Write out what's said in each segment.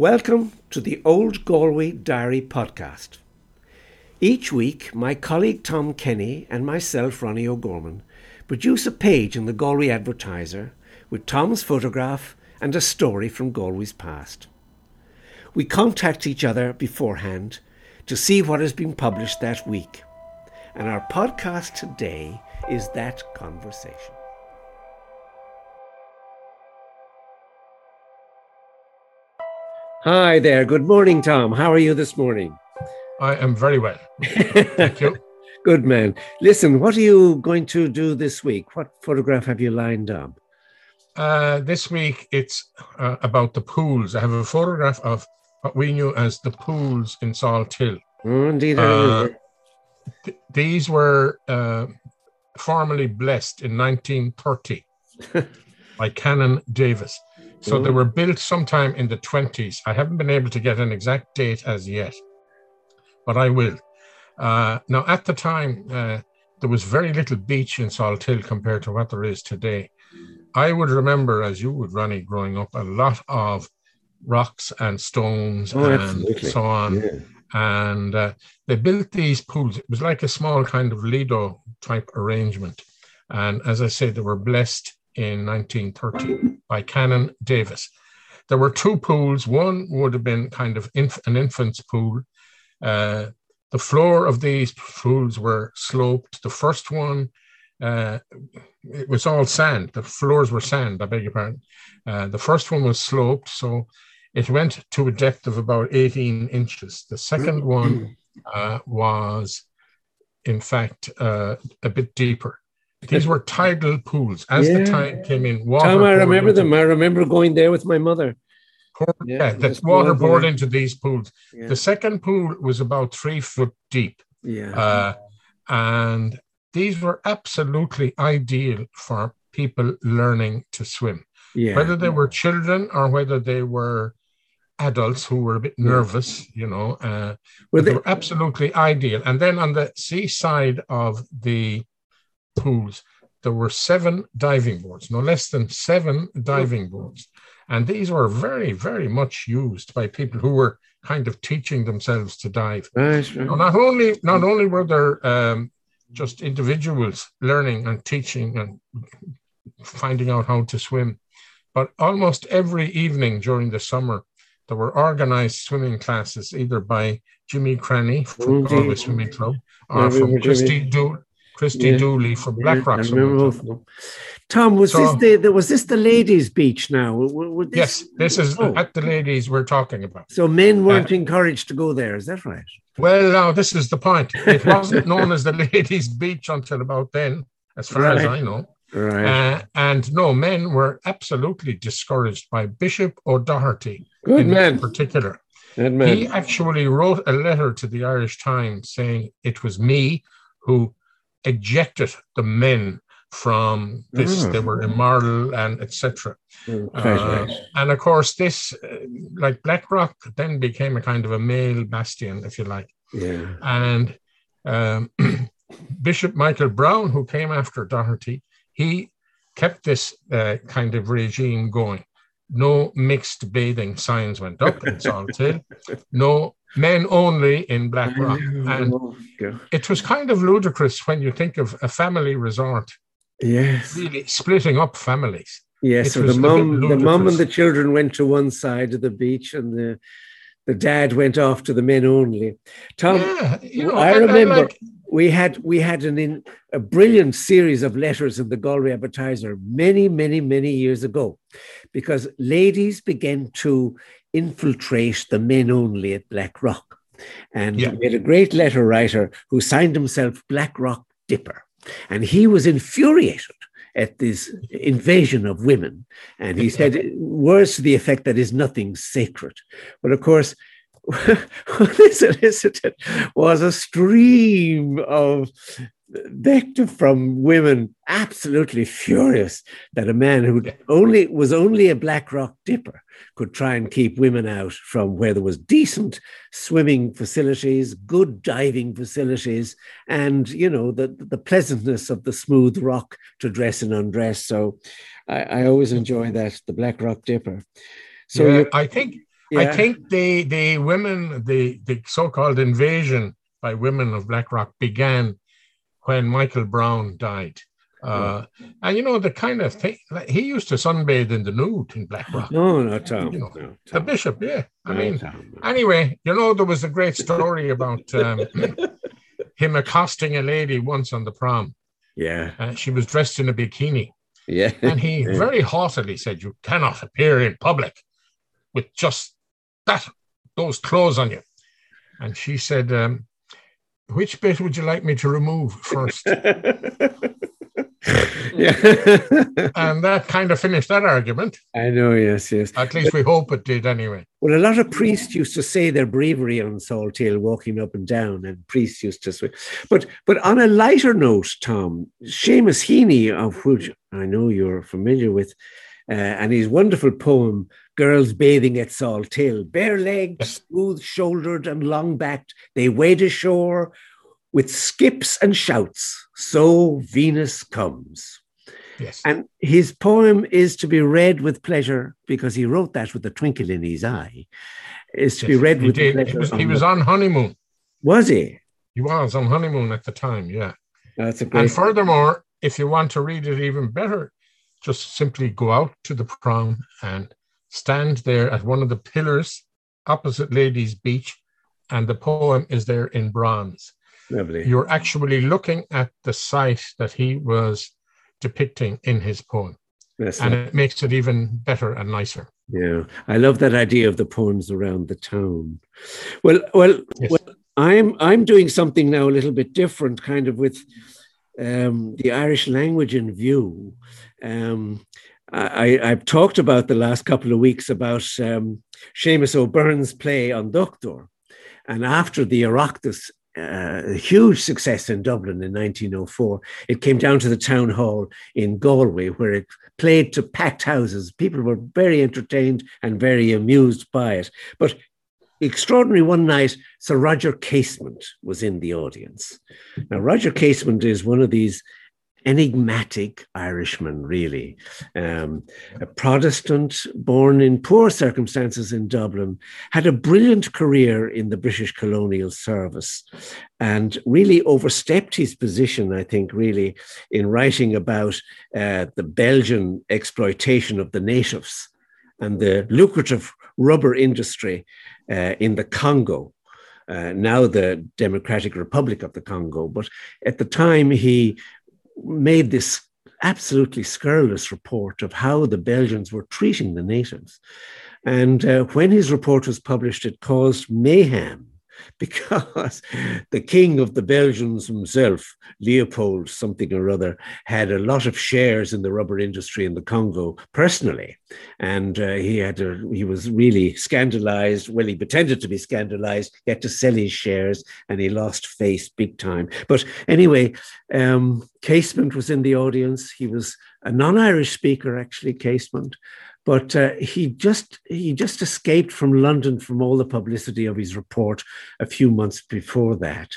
Welcome to the Old Galway Diary podcast. Each week, my colleague Tom Kenny and myself, Ronnie O'Gorman, produce a page in the Galway Advertiser with Tom's photograph and a story from Galway's past. We contact each other beforehand to see what has been published that week. And our podcast today is that conversation. Hi there. Good morning, Tom. How are you this morning? I am very well. Thank you. Good man. Listen, what are you going to do this week? What photograph have you lined up? Uh, this week it's uh, about the pools. I have a photograph of what we knew as the pools in Salthill. Oh, indeed, I Uh. Th- these were uh, formally blessed in 1930 by Canon Davis. So they Oh. were built sometime in the 20s. I haven't been able to get an exact date as yet, but I will. Uh, now, at the time, uh, there was very little beach in Salthill compared to what there is today. I would remember, as you would, Ronnie, growing up, a lot of rocks and stones Oh, and absolutely. so on Yeah. and uh, they built these pools. It was like a small kind of Lido type arrangement. And as I say, they were blessed in 1930 by Canon Davis. There were two pools. One would have been kind of inf- an infant's pool. Uh, the floor of these pools were sloped. The first one, uh, it was all sand. The floors were sand, I beg your pardon. Uh, the first one was sloped, so it went to a depth of about 18 inches. The second one uh, was, in fact, uh, a bit deeper. These were tidal pools. As Yeah. the tide came in, water. Tom, I remember them. I remember going there with my mother. poured- Yeah, yeah, just water poured into these pools. Yeah. The second pool was about three foot deep. yeah. Uh, and these were absolutely ideal for people learning to swim, yeah. whether they were children or whether they were adults who were a bit nervous, you know. Uh, Were they they, were absolutely ideal. And then on the seaside of the pools, there were seven diving boards, no less than seven diving boards. And these were very, very much used by people who were kind of teaching themselves to dive. right, right. Not only not only were there um, just individuals learning and teaching and finding out how to swim, but almost every evening during the summer, there were organized swimming classes either by Jimmy Cranny from. Galway Swimming Club or from remember Christy, Jimmy. Christy Yeah. Dooley from Yeah, Blackrock I Swimming remember both of them. Tom, was So- this the, was this the ladies' beach now? This- Yes, this is Oh, at the ladies we're talking about. so men weren't encouraged to go there. Is that right? Well, now this is the point. It wasn't known as the ladies' beach until about then, as far as I know. Right. Uh, and no, men were absolutely discouraged by Bishop O'Doherty Good in man. particular. Good man. He actually wrote a letter to the Irish Times saying it was me who ejected the men from this. Ah. They were immoral and etc. Mm, Uh. And of course, this, uh, like Blackrock, then became a kind of a male bastion, if you like. Yeah. And um, Bishop Michael Browne, who came after Doherty, he kept this uh, kind of regime going. No mixed bathing signs went up in Salt Hill. No men only in Blackrock. And Oh, it was kind of ludicrous when you think of a family resort Yes. really splitting up families. Yes. It So the mum, the mum and the children went to one side of the beach, and the the dad went off to the men only. Tom, yeah, you know, I and- and remember like- we had we had an in, a brilliant series of letters in the Galway Advertiser many many many years ago, because ladies began to infiltrate the men only at Black Rock, and Yeah. we had a great letter writer who signed himself Black Rock Dipper, and he was infuriated at this invasion of women, and he said words to the effect that is nothing sacred, but of course this elicited was a stream of vector from women absolutely furious that a man who only was only a black rock dipper could try and keep women out from where there was decent swimming facilities good diving facilities and you know the the pleasantness of the smooth rock to dress and undress. So i, I always enjoy that the black rock dipper. So yeah, I think I think the the women, the the so-called invasion by women of Blackrock began when Michael Browne died. Uh, and you know the kind of thing like, he used to sunbathe in the nude in Blackrock. No, no, Tom. You know, no, Tom. The bishop, yeah. I No, mean, Tom, no. anyway, you know there was a great story about um, him accosting a lady once on the prom. yeah, Uh, she was dressed in a bikini, yeah. and he Yeah. very haughtily said, "You cannot appear in public with just that those clothes on you." And she said, um, "Which bit would you like me to remove first? yeah. and that kind of finished that argument. I know, yes, yes. At least we hope it did anyway. Well, a lot of priests used to say their bravery on Salt Hill, walking up and down, and priests used to swear. But but on a lighter note, Tom, Seamus Heaney, of which I know you're familiar with, uh, and his wonderful poem, Girls Bathing at Salt Hill, bare legged, smooth shouldered, and long backed, they wade ashore with skips and shouts. So Venus comes. Yes. And his poem is to be read with pleasure because he wrote that with a twinkle in his eye. Is to be read he with did. pleasure. He was, on he was on honeymoon. was he? He was on honeymoon at the time, yeah. That's a great. And furthermore, if you want to read it even better, just simply go out to the prom and stand there at one of the pillars opposite Ladies Beach, and the poem is there in bronze. lovely. You're actually looking at the site that he was depicting in his poem, That's and it makes it even better and nicer. yeah, I love that idea of the poems around the town. Well, well, Yes. well. I'm I'm doing something now a little bit different, kind of with um, the Irish language in view. Um, I, I've talked about the last couple of weeks about um, Seamus O'Byrne's play An Dochtúir, and after the Oireachtas, uh, huge success in Dublin in 1904, it came down to the town hall in Galway, where it played to packed houses. People were very entertained and very amused by it. But extraordinary one night, Sir Roger Casement was in the audience. Now, Roger Casement is one of these enigmatic Irishman, really. Um, a Protestant born in poor circumstances in Dublin, had a brilliant career in the British colonial service and really overstepped his position, I think, really, in writing about uh, the Belgian exploitation of the natives and the lucrative rubber industry uh, in the Congo. Uh, now the Democratic Republic of the Congo. But at the time, he made this absolutely scurrilous report of how the Belgians were treating the natives. And uh, when his report was published, it caused mayhem because the king of the Belgians himself, Leopold something or other, had a lot of shares in the rubber industry in the Congo personally. And uh, he had to, he was really scandalized. Well, he pretended to be scandalized, he had to sell his shares, and he lost face big time. But anyway, um, Casement was in the audience. He was a non-Irish speaker, actually, Casement, but uh, he just he just escaped from London from all the publicity of his report a few months before that,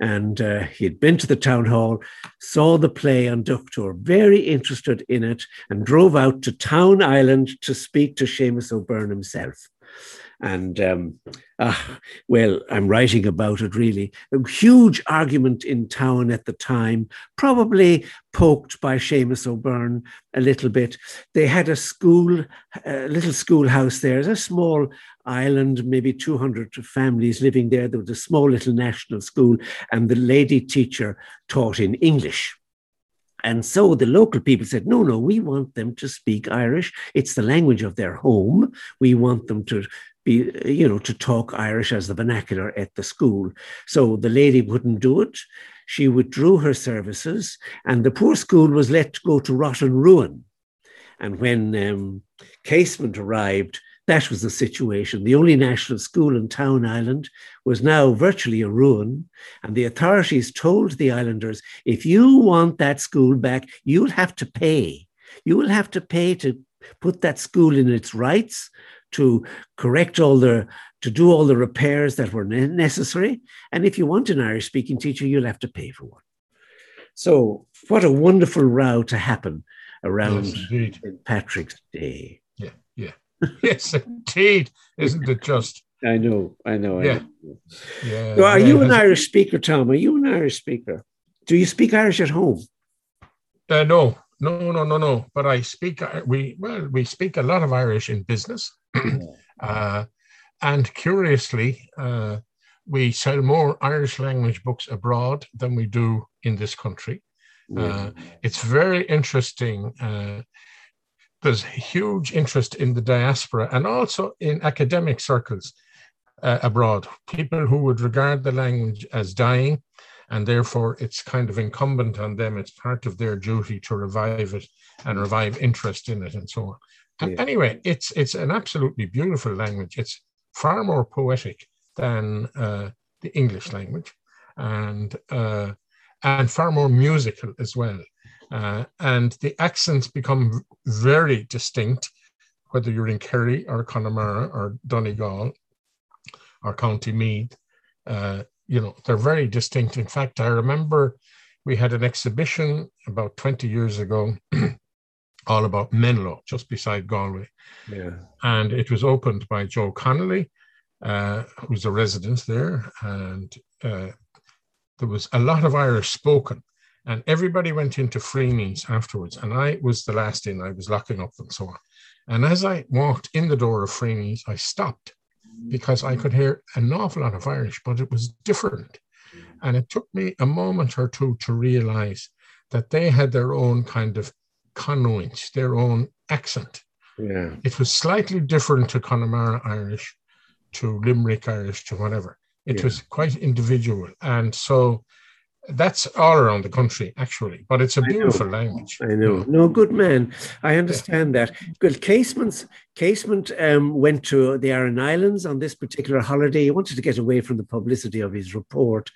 and uh, he had been to the town hall, saw the play An Dochtúir, very interested in it, and drove out to Tawin Island to speak to Seamus O'Byrne himself. And um, ah, well, I'm writing about it really. A huge argument in town at the time, probably poked by Seamus O'Byrne a little bit. They had a school, a little schoolhouse there, it's a small island, maybe 200 families living there. There was a small little national school, and the lady teacher taught in English. And so the local people said, no, no, we want them to speak Irish. It's the language of their home. We want them to be, you know, to talk Irish as the vernacular at the school. So the lady wouldn't do it. She withdrew her services, and the poor school was let go to rot and ruin. And when um, Casement arrived, that was the situation. The only national school in Tawin Island was now virtually a ruin. And the authorities told the islanders if you want that school back, you'll have to pay. You will have to pay to put that school in its rights, to correct all the, to do all the repairs that were necessary. And if you want an Irish speaking teacher, you'll have to pay for one. So, what a wonderful row to happen around Yes, Patrick's Day. Yeah, yeah. yes, indeed. Isn't it just? I know, I know. Yeah. I know. Yeah. So are yeah, you an Irish speaker, Tom? Are you an Irish speaker? Do you speak Irish at home? Uh, no, no, no, no, no. But I speak. uh, We well, we speak a lot of Irish in business, uh, and curiously, uh, we sell more Irish language books abroad than we do in this country. Uh, it's very interesting. Uh, there's huge interest in the diaspora and also in academic circles uh, abroad. People who would regard the language as dying, and therefore it's kind of incumbent on them. It's part of their duty to revive it and revive interest in it, and so on. And Yeah. anyway, it's it's an absolutely beautiful language. It's far more poetic than uh, the English language, and uh, and far more musical as well. Uh, and the accents become very distinct, whether you're in Kerry or Connemara or Donegal or County Meath. You know, they're very distinct. In fact, I remember we had an exhibition about 20 years ago all about Menlo, just beside Galway Yeah. and it was opened by Joe Connolly, uh, who's a resident there, and uh, there was a lot of Irish spoken, and everybody went into Freeney's afterwards, and I was the last in. I was locking up and so on, and as I walked in the door of Freeney's, I stopped because I could hear an awful lot of Irish, but it was different, and it took me a moment or two to realize that they had their own kind of canúint, their own accent Yeah. it was slightly different to Connemara Irish, to Limerick Irish, to whatever. It Yeah. was quite individual. And so that's all around the country, actually. But it's a beautiful language. I know. No, good man. I understand that. Well, Casement's, Casement um, went to the Aran Islands on this particular holiday. He wanted to get away from the publicity of his report,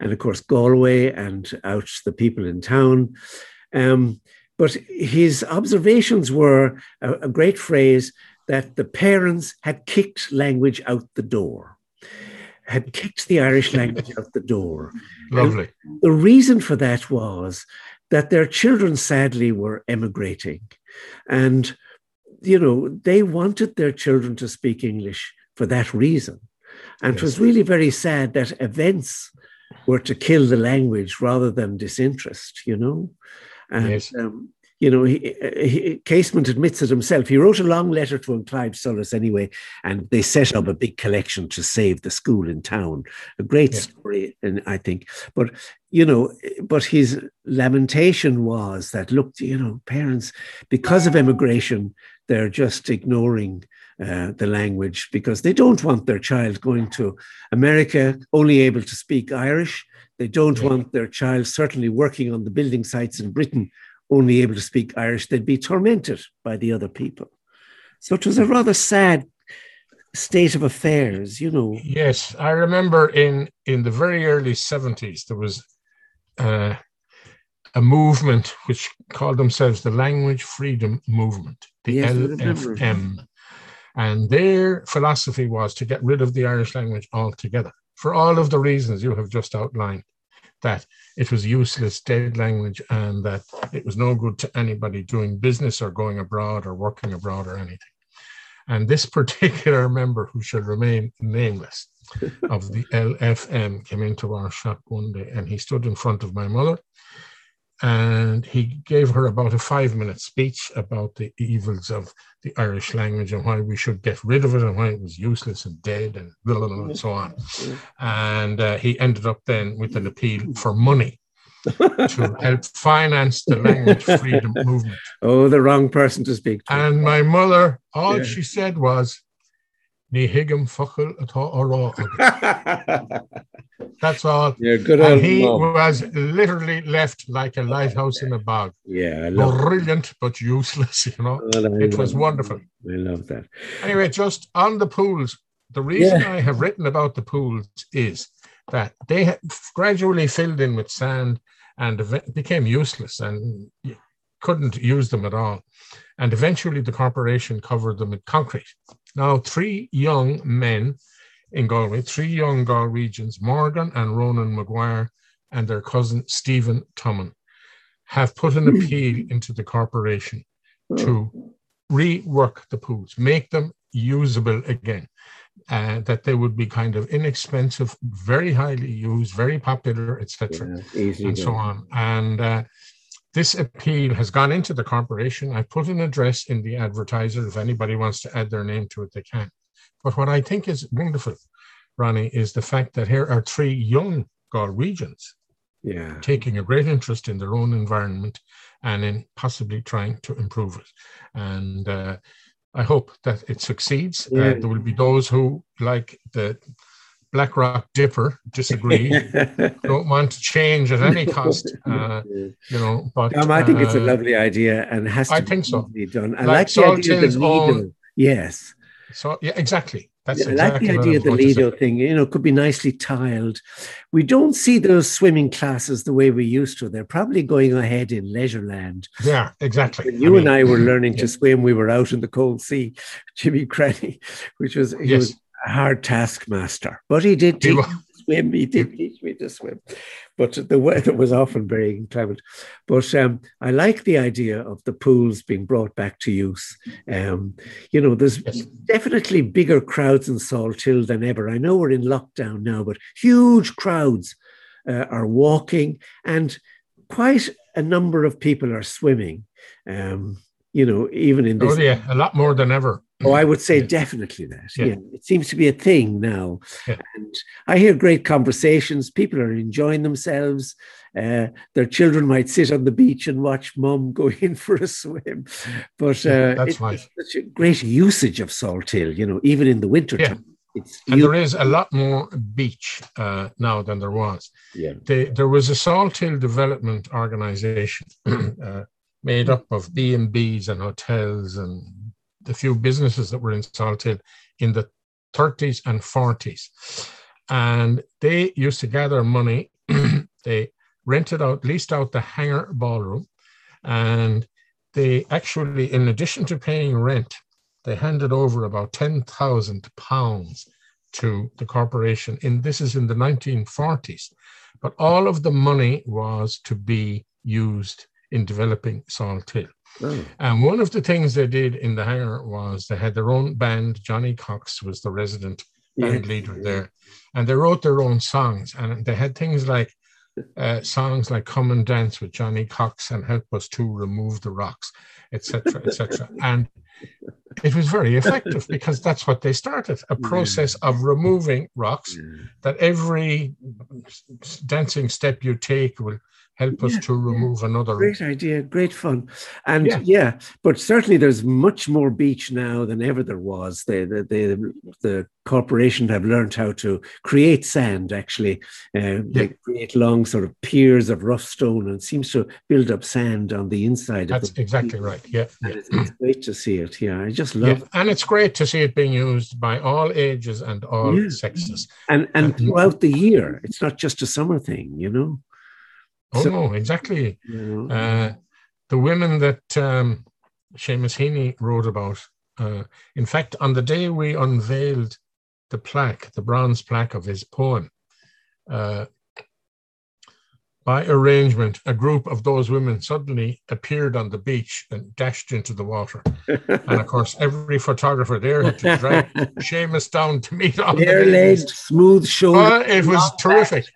and of course Galway and out the people in town. Um, but his observations were a, a great phrase that the parents had kicked language out the door, had kicked the Irish language out the door. Lovely. The reason for that was that their children sadly were emigrating. And, you know, they wanted their children to speak English for that reason. And it was really very sad that events were to kill the language rather than disinterest, you know? And, Yes. um, you know, he, he, Casement admits it himself. He wrote a long letter to him, Claidheamh Soluis, anyway, and they set up a big collection to save the school in town. A great Yeah. story, and I think. But you know, but his lamentation was that look, you know, parents, because of immigration, they're just ignoring uh, the language because they don't want their child going to America only able to speak Irish. They don't Yeah. want their child certainly working on the building sites in Britain only able to speak Irish. They'd be tormented by the other people. So it was a rather sad state of affairs, you know. Yes, I remember in in the very early seventies there was uh, a movement which called themselves the Language Freedom Movement, the Yes, LFM, and their philosophy was to get rid of the Irish language altogether for all of the reasons you have just outlined. That it was useless, dead language, and that it was no good to anybody doing business or going abroad or working abroad or anything. And this particular member, who shall remain nameless, of the LFM came into our shop one day and he stood in front of my mother and he gave her about a five minute speech about the evils of the Irish language and why we should get rid of it and why it was useless and dead and, blah, blah, blah, and so on. And uh, he ended up then with an appeal for money to help finance the language freedom movement. Oh, the wrong person to speak to. And my mother, all Yeah. she said was, Ní higgum focail atá árá agad." That's all. A good And he mom. was literally left like a lighthouse in a bog. Yeah, I love Brilliant, but useless, you know. well, It was wonderful. I love that. Anyway, just on the pools, the reason Yeah. I have written about the pools is that they gradually filled in with sand and became useless and couldn't use them at all. And eventually the corporation covered them with concrete. Now, three young men in Galway, three young Galwegians, Morgan and Ronan Maguire, and their cousin Stephen Tumman, have put an appeal into the corporation to rework the pools, make them usable again. uh, that they would be kind of inexpensive, very highly used, very popular, etc., Yeah, and so on. And uh, this appeal has gone into the corporation. I put an address in the advertiser. If anybody wants to add their name to it, they can. But what I think is wonderful, Ronnie, is the fact that here are three young Galwegians Yeah. taking a great interest in their own environment and in possibly trying to improve it. And uh, I hope that it succeeds. Uh, there will be those who, like the Black Rock Dipper, disagree, don't want to change at any cost. Uh, you know, but Tom, I think it's a uh, lovely idea and has to I be think so. done. I Like like, the idea of the Lido. Yes. So yeah, exactly. That's Yeah, I exactly like the idea of the. Lido thing. You know, could be nicely tiled. We don't see those swimming classes the way we used to. They're probably going ahead in Leisureland. Yeah, exactly. When you and I were learning yeah. to swim, we were out in the cold sea. Jimmy Cranny, which was he Yes. was hard taskmaster, but he did teach me to swim. He did teach me to swim, but the weather was often very inclement. But um, I like the idea of the pools being brought back to use. Um, you know, there's Yes. definitely bigger crowds in Salt Hill than ever. I know we're in lockdown now, but huge crowds uh, are walking, and quite a number of people are swimming. Um, you know, even in this Oh yeah, a lot more than ever. Oh, I would say Yeah. definitely that. Yeah. Yeah. It seems to be a thing now. Yeah. And I hear great conversations. People are enjoying themselves. Uh, their children might sit on the beach and watch mum go in for a swim. But uh, that's it's right. such a great usage of Salt Hill, you know, even in the winter time. It's And there is a lot more beach uh, now than there was. yeah. The, there was a Salt Hill Development Organization uh, made up of B and B's and hotels and the few businesses that were in Salt Hill in the 30s and 40s, and they used to gather money. they rented out, leased out the hangar ballroom, and they actually, in addition to paying rent, they handed over about ten thousand pounds to the corporation. In this is in the 1940s, but all of the money was to be used in developing Salt Oh, And one of the things they did in the hangar was they had their own band. Johnny Cox was the resident band yeah. leader there, and they wrote their own songs. And they had things like uh, songs like "Come and Dance with Johnny Cox" and "Help Us to Remove the Rocks," etc., etc. and it was very effective because that's what they started a process of removing rocks that every dancing step you take will help us Yeah, to remove another Great idea, great fun, and Yeah. yeah. but certainly there's much more beach now than ever there was. The the the, the corporation have learned how to create sand. Actually, uh, they create long sort of piers of rough stone and seems to build up sand on the inside. that's of the exactly right yeah And it's, it's great to see it. Yeah, I just Yeah, love and it's great to see it being used by all ages and all Yeah. sexes. and and Uh, throughout the year. It's not just a summer thing, you know. Oh So- no, exactly. Know? Uh, the women that um, Seamus Heaney wrote about. Uh, in fact, on the day we unveiled the plaque, the bronze plaque of his poem, uh, by arrangement, a group of those women suddenly appeared on the beach and dashed into the water. And of course, every photographer there had to drag Seamus down to meet all the Bare ladies. smooth. Oh, it was terrific.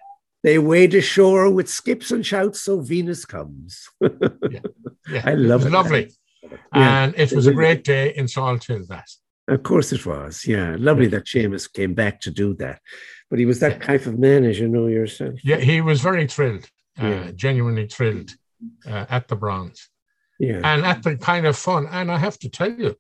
They wade ashore with skips and shouts, so Venus comes. Yeah, I love it. it. lovely. Yeah. And it was a great day in Salt Hill, that. Of course it was. Yeah. Lovely that Seamus came back to do that. But he was that kind of man, as you know yourself. Yeah, he was very thrilled, uh, genuinely thrilled uh, at the bronze Yeah. and at the kind of fun. And I have to tell you,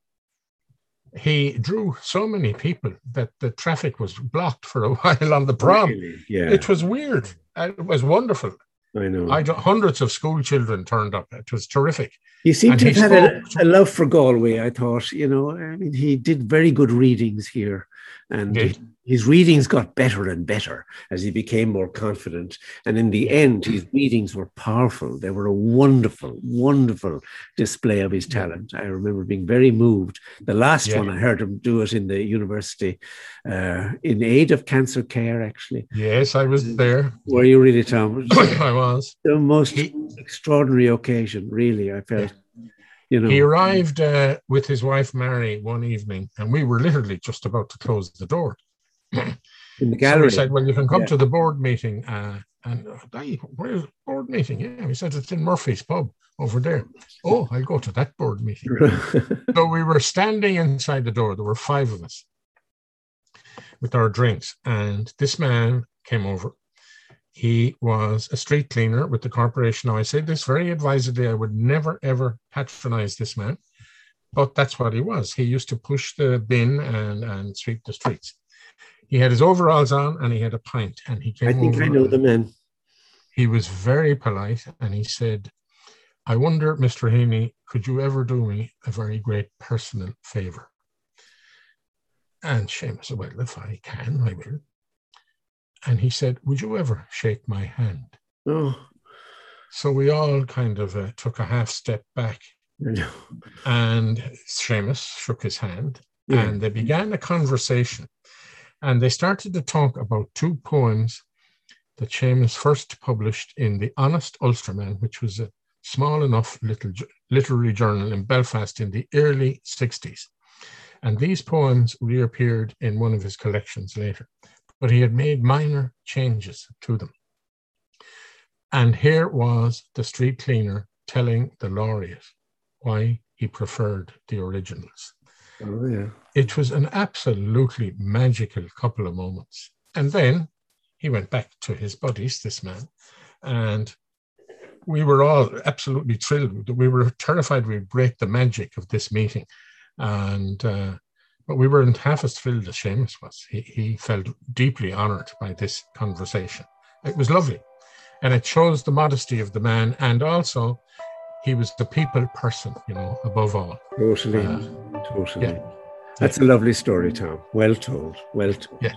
he drew so many people that the traffic was blocked for a while on the prom. Really? Yeah. It was weird. It was wonderful. I know. I hundreds of school children turned up. It was terrific. He seemed And to have had a, a love for Galway, I thought. You know, I mean, he did very good readings here. And his readings got better and better as he became more confident. And in the end, his readings were powerful. They were a wonderful, wonderful display of his talent. I remember being very moved. The last Yeah. one, I heard him do it in the university uh, in aid of cancer care, actually. Yes, I was there. Were you really, Tom? I was. the most extraordinary occasion, really, I felt. You know, He arrived uh, with his wife Mary one evening, and we were literally just about to close the door. in the So gallery. we said, "Well, you can come Yeah. to the board meeting." Uh, and uh, "Hey, where's the board meeting? Yeah, he said it's in Murphy's pub over there. Oh, I'll go to that board meeting. so we were standing inside the door. There were five of us with our drinks, and this man came over. He was a street cleaner with the corporation. Now, I say this very advisedly. I would never, ever patronize this man, but that's what he was. He used to push the bin and, and sweep the streets. He had his overalls on and he had a pint, and he came I think I know the man. he was very polite and he said, I wonder, Mr. Heaney, could you ever do me a very great personal favor? And Seamus said, Well, if I can, I will. And he said, Would you ever shake my hand? Oh, So we all kind of uh, took a half step back, and Seamus shook his hand, Yeah. and they began a conversation. And they started to talk about two poems that Seamus first published in the Honest Ulsterman, which was a small enough little literary journal in Belfast in the early 60s. And these poems reappeared in one of his collections later, but he had made minor changes to them. And here was the street cleaner telling the laureate why he preferred the originals. Oh, yeah. It was an absolutely magical couple of moments. And then he went back to his buddies, this man, and we were all absolutely thrilled. We were terrified we'd break the magic of this meeting. And uh, but we weren't half as thrilled as Seamus was. He, he felt deeply honored by this conversation. It was lovely. And it shows the modesty of the man. And also, he was the people person, you know, above all. Totally. Uh, totally. yeah. That's a lovely story, Tom. Well told. Well told. Yeah.